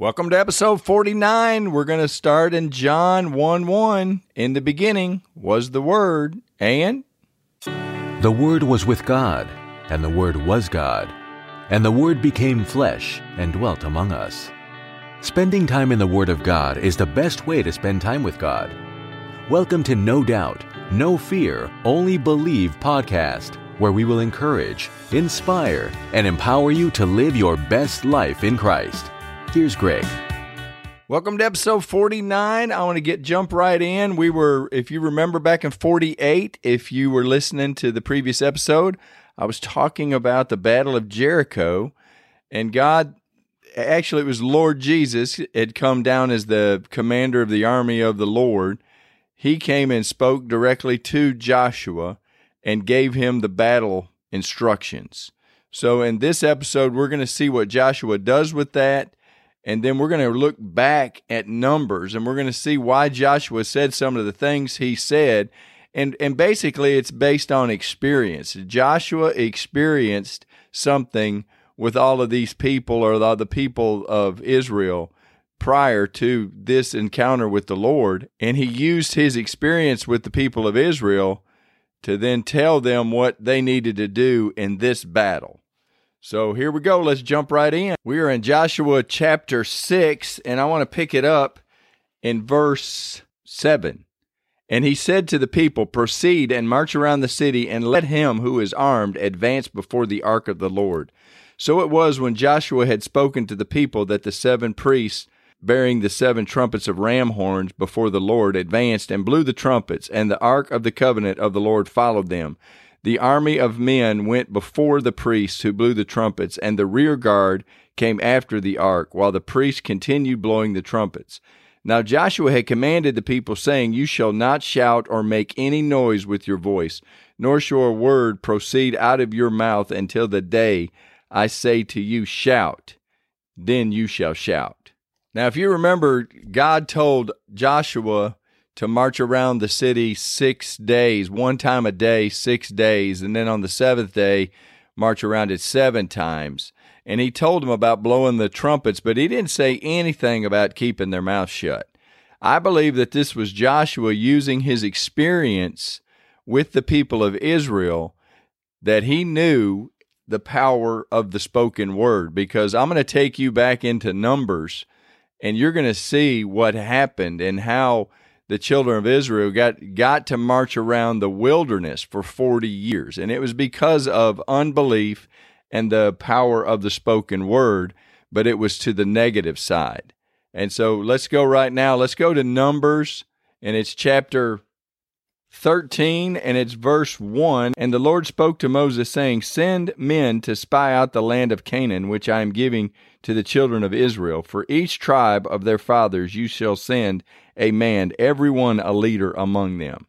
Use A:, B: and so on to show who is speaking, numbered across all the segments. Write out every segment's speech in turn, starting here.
A: Welcome to episode 49. We're going to start in John 1 1. In the beginning was the Word, and
B: The Word was with God, and the Word was God. And the Word became flesh and dwelt among us. Spending time in the Word of God is the best way to spend time with God. Welcome to No Doubt, No Fear, Only Believe podcast, where we will encourage, inspire, and empower you to live your best life in Christ. Here's Greg.
A: welcome to episode 49. I want to get jump right in. We were, if you remember back in 48, if you were listening to the previous episode, I was talking about the Battle of Jericho, and God actually, it was Lord Jesus had come down as the commander of the army of the Lord. He came and spoke directly to Joshua and gave him the battle instructions. So, in this episode, we're going to see what Joshua does with that. And then we're going to look back at numbers and we're going to see why Joshua said some of the things he said. And, and basically, it's based on experience. Joshua experienced something with all of these people or the, the people of Israel prior to this encounter with the Lord. And he used his experience with the people of Israel to then tell them what they needed to do in this battle. So here we go. Let's jump right in. We are in Joshua chapter 6, and I want to pick it up in verse 7. And he said to the people, Proceed and march around the city, and let him who is armed advance before the ark of the Lord. So it was when Joshua had spoken to the people that the seven priests, bearing the seven trumpets of ram horns before the Lord, advanced and blew the trumpets, and the ark of the covenant of the Lord followed them. The army of men went before the priests who blew the trumpets, and the rear guard came after the ark, while the priests continued blowing the trumpets. Now Joshua had commanded the people, saying, You shall not shout or make any noise with your voice, nor shall a word proceed out of your mouth until the day I say to you, Shout, then you shall shout. Now, if you remember, God told Joshua to march around the city six days, one time a day, six days, and then on the seventh day, march around it seven times. And he told them about blowing the trumpets, but he didn't say anything about keeping their mouth shut. I believe that this was Joshua using his experience with the people of Israel that he knew the power of the spoken word because I'm going to take you back into Numbers and you're going to see what happened and how the children of Israel got got to march around the wilderness for 40 years. And it was because of unbelief and the power of the spoken word but it was to the negative side. And so let's go right now. Let's go to numbers and it's chapter 13 and it's verse 1 and the lord spoke to moses saying send men to spy out the land of canaan which i am giving to the children of israel. For each tribe of their fathers you shall send a man every one a leader among them.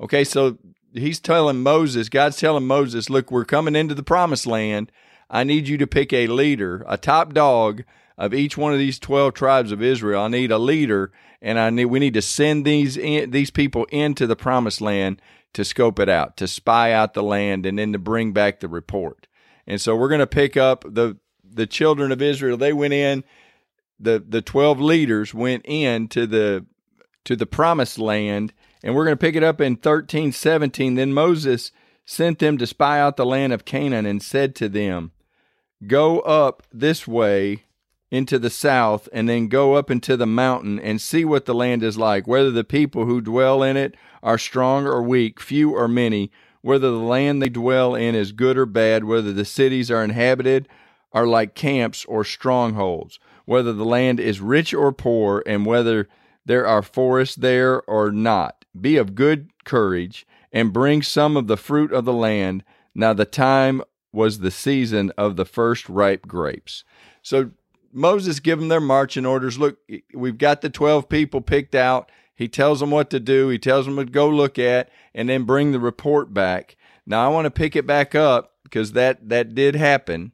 A: Okay so he's telling moses god's telling moses look we're coming into the promised land. I need you to pick a leader a top dog of each one of these 12 tribes of Israel. I need a leader and I need we need to send these in, these people into the promised land to scope it out, to spy out the land and then to bring back the report. And so we're going to pick up the the children of Israel. They went in the the 12 leaders went in to the to the promised land and we're going to pick it up in thirteen seventeen. then Moses sent them to spy out the land of Canaan and said to them go up this way into the south and then go up into the mountain and see what the land is like, whether the people who dwell in it are strong or weak, few or many, whether the land they dwell in is good or bad, whether the cities are inhabited are like camps or strongholds, whether the land is rich or poor, and whether there are forests there or not. Be of good courage and bring some of the fruit of the land. Now the time was the season of the first ripe grapes. So Moses give them their marching orders. Look, we've got the 12 people picked out. He tells them what to do. He tells them to go look at and then bring the report back. Now I want to pick it back up because that that did happen.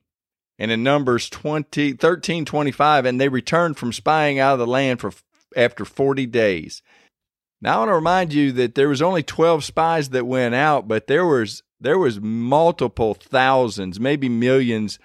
A: And in Numbers 20 13 25 and they returned from spying out of the land for after 40 days. Now I want to remind you that there was only 12 spies that went out, but there was there was multiple thousands, maybe millions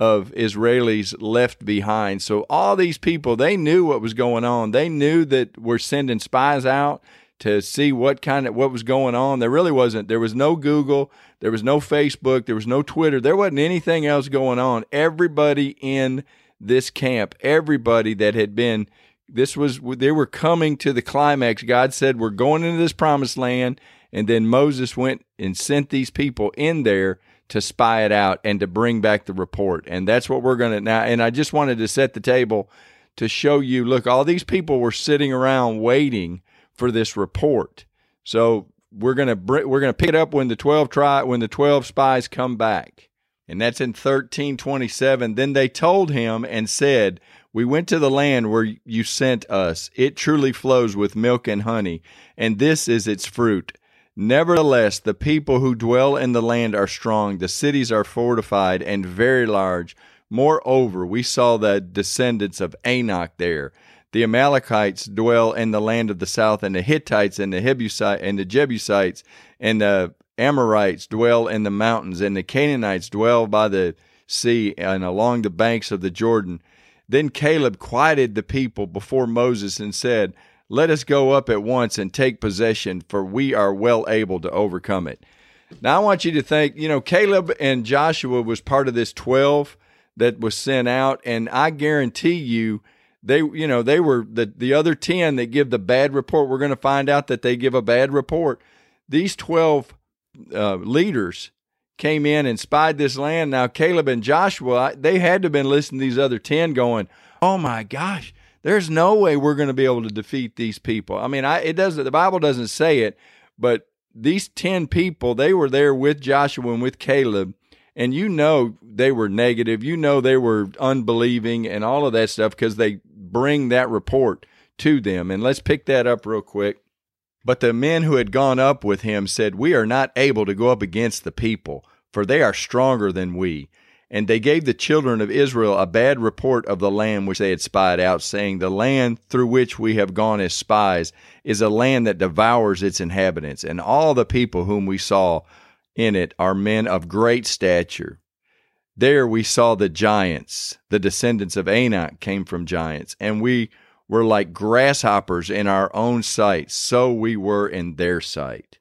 A: of Israelis left behind. So all these people, they knew what was going on. They knew that we're sending spies out to see what kind of what was going on. There really wasn't. There was no Google, there was no Facebook, there was no Twitter. There wasn't anything else going on. Everybody in this camp, everybody that had been this was they were coming to the climax. God said, "We're going into this promised land." And then Moses went and sent these people in there to spy it out and to bring back the report. And that's what we're going to now. And I just wanted to set the table to show you look, all these people were sitting around waiting for this report. So we're going to we're going to pick it up when the 12 try when the 12 spies come back. And that's in 1327. Then they told him and said, We went to the land where you sent us. It truly flows with milk and honey, and this is its fruit. Nevertheless, the people who dwell in the land are strong, the cities are fortified and very large. Moreover, we saw the descendants of Anak there. The Amalekites dwell in the land of the south, and the Hittites and the Jebusite and the Jebusites and the Amorites dwell in the mountains, and the Canaanites dwell by the sea and along the banks of the Jordan. Then Caleb quieted the people before Moses and said, let us go up at once and take possession, for we are well able to overcome it. Now, I want you to think, you know, Caleb and Joshua was part of this 12 that was sent out, and I guarantee you, they, you know, they were the, the other 10 that give the bad report. We're going to find out that they give a bad report. These 12 uh, leaders came in and spied this land. Now, Caleb and Joshua, they had to have been listening to these other 10 going, oh my gosh, there's no way we're going to be able to defeat these people. I mean, I, it doesn't. The Bible doesn't say it, but these ten people, they were there with Joshua and with Caleb, and you know they were negative. You know they were unbelieving and all of that stuff because they bring that report to them. And let's pick that up real quick. But the men who had gone up with him said, We are not able to go up against the people, for they are stronger than we. And they gave the children of Israel a bad report of the land which they had spied out, saying, The land through which we have gone as spies is a land that devours its inhabitants, and all the people whom we saw in it are men of great stature. There we saw the giants, the descendants of Anak came from giants, and we were like grasshoppers in our own sight, so we were in their sight.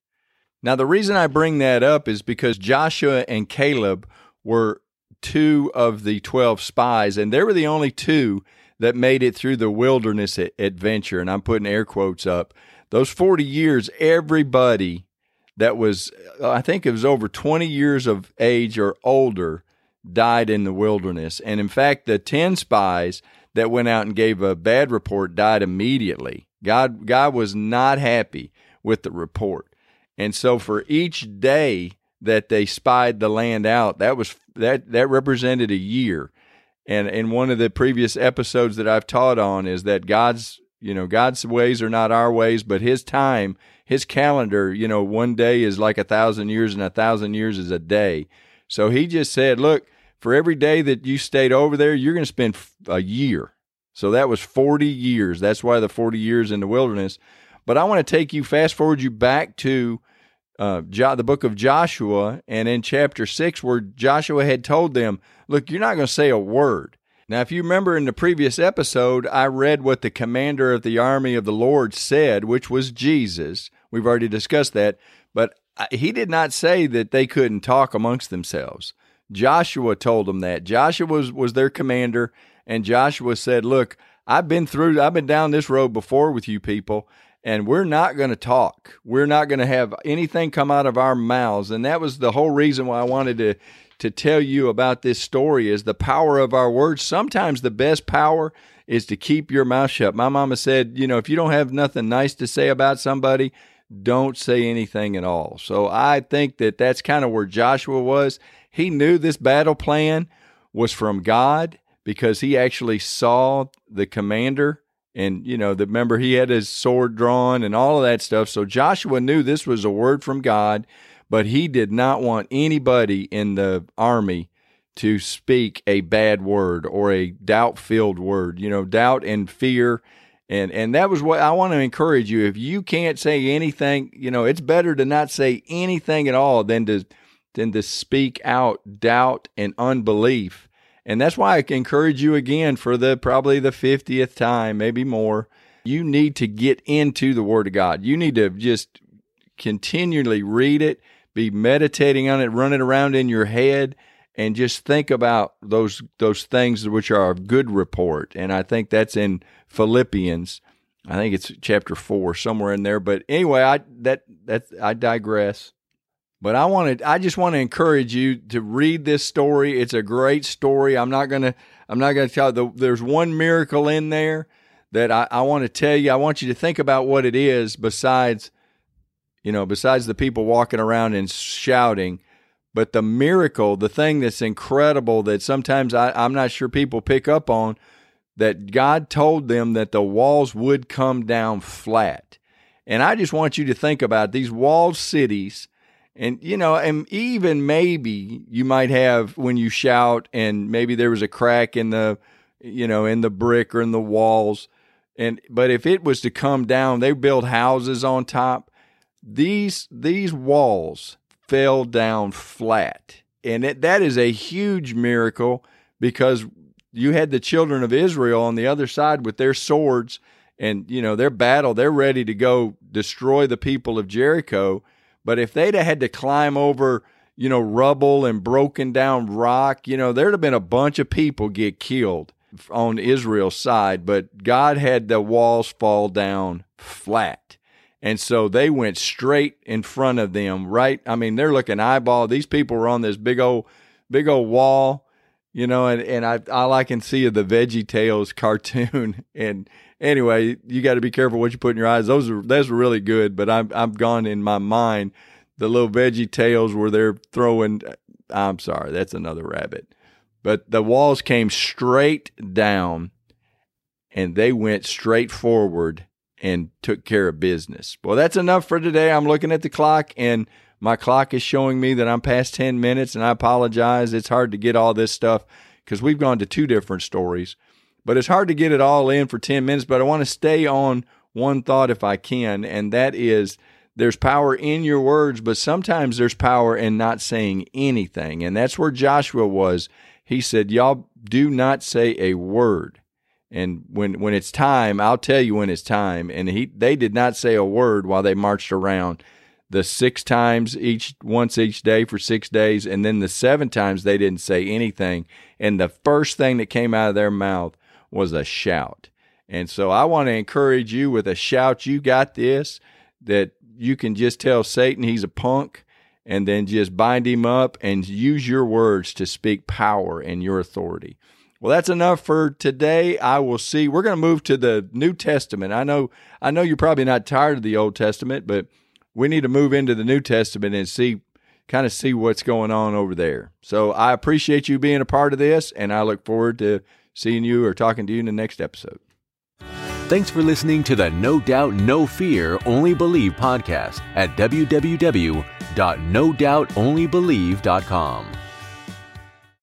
A: Now, the reason I bring that up is because Joshua and Caleb were two of the 12 spies, and they were the only two that made it through the wilderness adventure. And I'm putting air quotes up. Those 40 years, everybody that was, uh, I think it was over 20 years of age or older, died in the wilderness. And in fact, the 10 spies that went out and gave a bad report died immediately. God, God was not happy with the report. And so for each day that they spied the land out. That was that that represented a year. And in one of the previous episodes that I've taught on is that God's you know God's ways are not our ways, but His time, His calendar. You know, one day is like a thousand years, and a thousand years is a day. So He just said, look. For every day that you stayed over there, you're going to spend a year. So that was 40 years. That's why the 40 years in the wilderness. But I want to take you, fast forward you back to uh, the book of Joshua, and in chapter 6, where Joshua had told them, Look, you're not going to say a word. Now, if you remember in the previous episode, I read what the commander of the army of the Lord said, which was Jesus. We've already discussed that, but he did not say that they couldn't talk amongst themselves. Joshua told them that. Joshua was, was their commander, and Joshua said, Look, I've been through, I've been down this road before with you people, and we're not going to talk. We're not going to have anything come out of our mouths. And that was the whole reason why I wanted to to tell you about this story is the power of our words. Sometimes the best power is to keep your mouth shut. My mama said, you know, if you don't have nothing nice to say about somebody, don't say anything at all. So I think that that's kind of where Joshua was. He knew this battle plan was from God because he actually saw the commander and you know the remember he had his sword drawn and all of that stuff. So joshua knew this was a word from god but he did not want anybody in the army to speak a bad word or a doubt filled word you know doubt and fear. And and that was what i want to encourage you. If you can't say anything you know it's better to not say anything at all than to than to speak out doubt and unbelief And that's why I encourage you again for the probably the 50th time, maybe more. You need to get into the Word of God. You need to just continually read it, be meditating on it, run it around in your head, and just think about those those things which are of good report. And I think that's in Philippians. I think it's chapter four, somewhere in there. But anyway, I that that I digress. But I wanted I just want to encourage you to read this story. It's a great story. I'm not gonna I'm not gonna tell the, there's one miracle in there that I, I want to tell you. I want you to think about what it is besides you know, besides the people walking around and shouting. But the miracle, the thing that's incredible that sometimes I, I'm not sure people pick up on, that God told them that the walls would come down flat. And I just want you to think about these walled cities. And, you know, and even maybe you might have when you shout and maybe there was a crack in the, you know, in the brick or in the walls. And, but if it was to come down, they build houses on top. These, these walls fell down flat. And it, that is a huge miracle because you had the children of Israel on the other side with their swords and you know their battle they're ready to go destroy the people of Jericho but if they'd have had to climb over you know rubble and broken down rock you know there'd have been a bunch of people get killed on Israel's side but God had the walls fall down flat and so they went straight in front of them, right? I mean, they're looking eyeball. These people were on this big old, big old wall, you know, and, and I, all I can see of the Veggie Tales cartoon. And anyway, you got to be careful what you put in your eyes. Those are, those really good, but I'm, I'm gone in my mind. The little Veggie Tales where they're throwing, uh, I'm sorry, that's another rabbit. But the walls came straight down and they went straight forward and took care of business. Well, that's enough for today. I'm looking at the clock and my clock is showing me that I'm past 10 minutes and I apologize. It's hard to get all this stuff because we've gone to two different stories, but it's hard to get it all in for 10 minutes. But I want to stay on one thought if I can, and that is there's power in your words, but sometimes there's power in not saying anything. And that's where Joshua was. He said, Y'all do not say a word. And when when it's time, I'll tell you when it's time. And he they did not say a word while they marched around the six times each once each day for six days, and then the seven times they didn't say anything. And the first thing that came out of their mouth was a shout. And so I want to encourage you with a shout, you got this, that you can just tell Satan he's a punk and then just bind him up and use your words to speak power and your authority. Well, that's enough for today. I will see. We're going to move to the New Testament. I know I know you're probably not tired of the Old Testament, but we need to move into the New Testament and see kind of see what's going on over there. So I appreciate you being a part of this and I look forward to seeing you or talking to you in the next episode.
B: Thanks for listening to the No Doubt, No Fear, Only Believe podcast at www.nodoubtonlybelieve.com.